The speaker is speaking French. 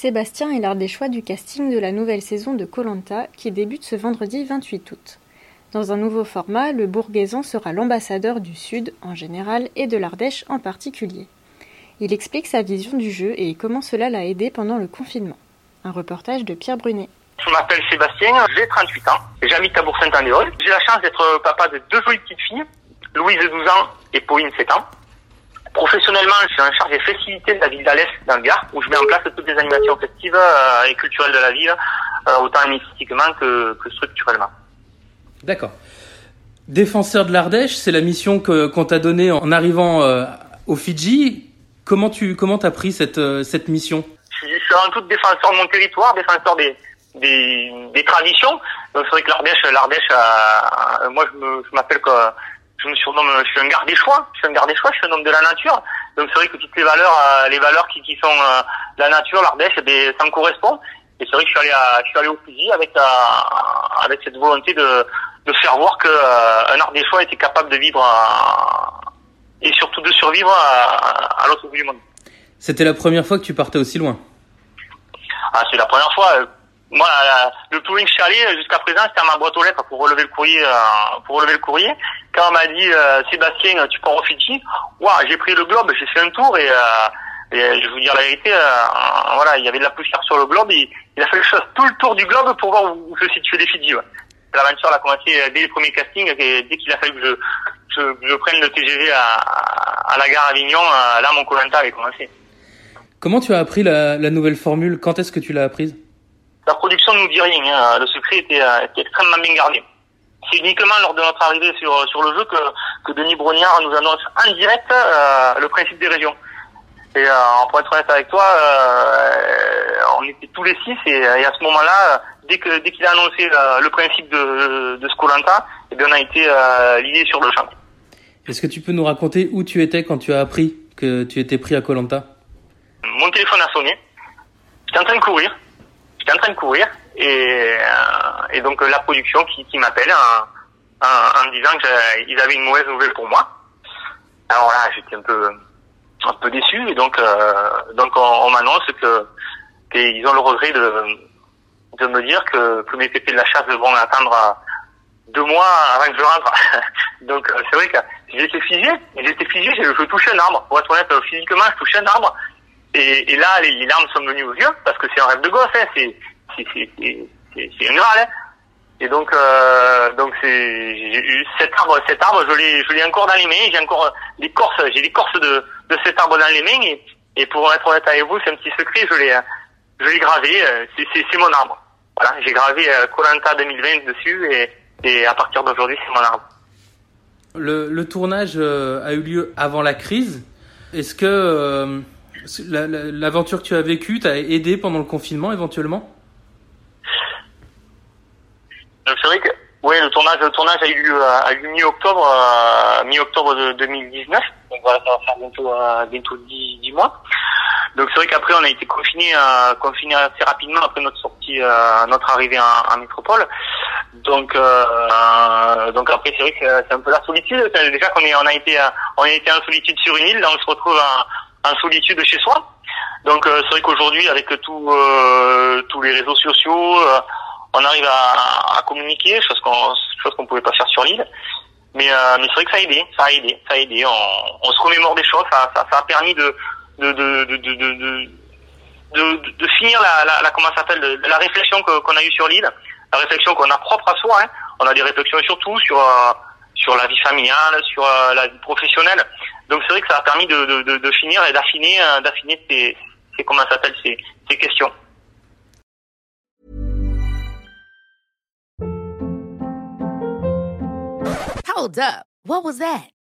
Sébastien est l'un des choix du casting de la nouvelle saison de Colanta qui débute ce vendredi 28 août. Dans un nouveau format, le Bourguaisan sera l'ambassadeur du Sud en général et de l'Ardèche en particulier. Il explique sa vision du jeu et comment cela l'a aidé pendant le confinement. Un reportage de Pierre Brunet. Je m'appelle Sébastien, j'ai 38 ans, j'habite à Bourg-Saint-Andéol. J'ai la chance d'être papa de deux jolies petites filles, Louise 12 ans et Pauline 7 ans. Professionnellement, je suis en charge des festivités de la ville d'Alès dans le Gard, où je mets en place toutes les animations festives euh, et culturelles de la ville, euh, autant mystiquement que, que structurellement. D'accord. Défenseur de l'Ardèche, c'est la mission que qu'on t'a donnée en arrivant euh, au Fidji. Comment tu comment t'as pris cette euh, cette mission? Je suis, je suis avant tout défenseur de mon territoire, défenseur des, des, des traditions. Donc c'est vrai que l'Ardèche, l'Ardèche, euh, moi je me je m'appelle que je me surnomme, je suis un garde des choix, je suis un garde des choix, je suis un homme de la nature. Donc c'est vrai que toutes les valeurs, euh, les valeurs qui, qui sont euh, la nature, l'Ardèche, eh bien, ça me correspond. Et c'est vrai que je suis allé à, je suis allé au Fidji avec la, avec cette volonté de, de faire voir que euh, un Ardéchois était capable de vivre à- et surtout de survivre à, à l'autre bout du monde. C'était la première fois que tu partais aussi loin? Ah, c'est la première fois. Euh, Moi, la- le que je suis allé euh, jusqu'à présent, c'était à ma boîte aux lettres pour relever le courrier. euh, pour relever le courrier. Quand on m'a dit euh, Sébastien, tu pars au Fidji, ouah, j'ai pris le globe, j'ai fait un tour et, euh, et euh, je vais vous dire la vérité, euh, voilà, il y avait de la poussière sur le globe. Il, il a fait le chose tout le tour du globe pour voir où, se situaient les Fidji. Ouais. L'aventure a commencé euh, dès les premiers castings et dès qu'il a fallu que je, je, je prenne le TGV à, à la gare Avignon, euh, là mon Colanta avait commencé. Comment tu as appris la, la nouvelle formule? Quand est-ce que tu l'as apprise? La production ne nous dit rien. hein. Le secret était, euh, était extrêmement bien gardé. C'est uniquement lors de notre arrivée sur, sur le jeu que, que Denis Brognard nous annonce en direct euh, le principe des régions. Et euh, pour être honnête avec toi, euh, on était tous les six et, et à ce moment-là, dès que dès qu'il a annoncé le principe de, de Scolanta, eh bien on a été euh, liés sur le champ. Est-ce que tu peux nous raconter où tu étais quand tu as appris que tu étais pris à Colanta Mon téléphone a sonné. J'étais en train de courir. En train de courir et, euh, donc euh, la production qui, m'appelle en, en, en me disant qu'ils avaient une mauvaise nouvelle pour moi. Alors là, j'étais un peu un peu déçu et donc euh, donc on, on m'annonce que qu'ils ont le regret de de me dire que, mes pépés de la chasse devront attendre deux mois avant que je rentre. donc c'est vrai que j'étais figé, j'étais figé, je, je touchais un arbre. Pour être honnête, physiquement, je touchais un arbre. Et, et là, les, les larmes sont venues aux yeux parce que c'est un rêve de gosse, hein, c'est c'est c'est c'est c'est- c'est un Graal, hein. Et donc euh, donc c'est cet arbre cet arbre je l'ai je l'ai encore dans les mains, j'ai encore l'écorce j'ai l'écorce de de cet arbre dans les mains et et pour être honnête avec vous, c'est un petit secret, je l'ai je l'ai gravé, euh, c'est c'est mon arbre. Voilà, j'ai gravé Colanta 2020 dessus et et à partir d'aujourd'hui, c'est mon arbre. le, le tournage euh, a eu lieu avant la crise. Est-ce que euh, la- la- l'aventure que tu as vécue t'a aidé pendant le confinement éventuellement? Donc c'est vrai que ouais le tournage le tournage a eu lieu euh, a eu mi-octobre euh, mi-octobre de 2019 donc voilà ça va faire bientôt euh, bientôt 10, 10 mois. Donc c'est vrai qu'après on a été confiné euh, confiné assez rapidement après notre sortie euh, notre arrivée en, métropole. Donc euh, donc après c'est vrai que c'est un peu la solitude. Déjà qu'on est on a été euh, on a été en solitude sur une île là on se retrouve en, solitude chez soi donc euh, c'est vrai qu'aujourd'hui avec tout euh, tous les réseaux sociaux euh, on arrive à, à communiquer, chose qu'on chose qu'on pouvait pas faire sur l'île. Mais, euh, mais c'est vrai que ça a aidé, ça a aidé, ça a aidé. On, on se remémore des choses, ça, ça, ça a permis de de de de de, de, de, de- finir la, la, la comment s'appelle la réflexion qu'on a eue sur l'île, la réflexion qu'on a propre à soi. Hein. On a des réflexions surtout sur euh, sur la vie familiale, sur euh, la vie professionnelle. Donc c'est vrai que ça a permis de, finir et d'affiner euh, d'affiner ces, ces comment s'appelle ces, questions. Hold up.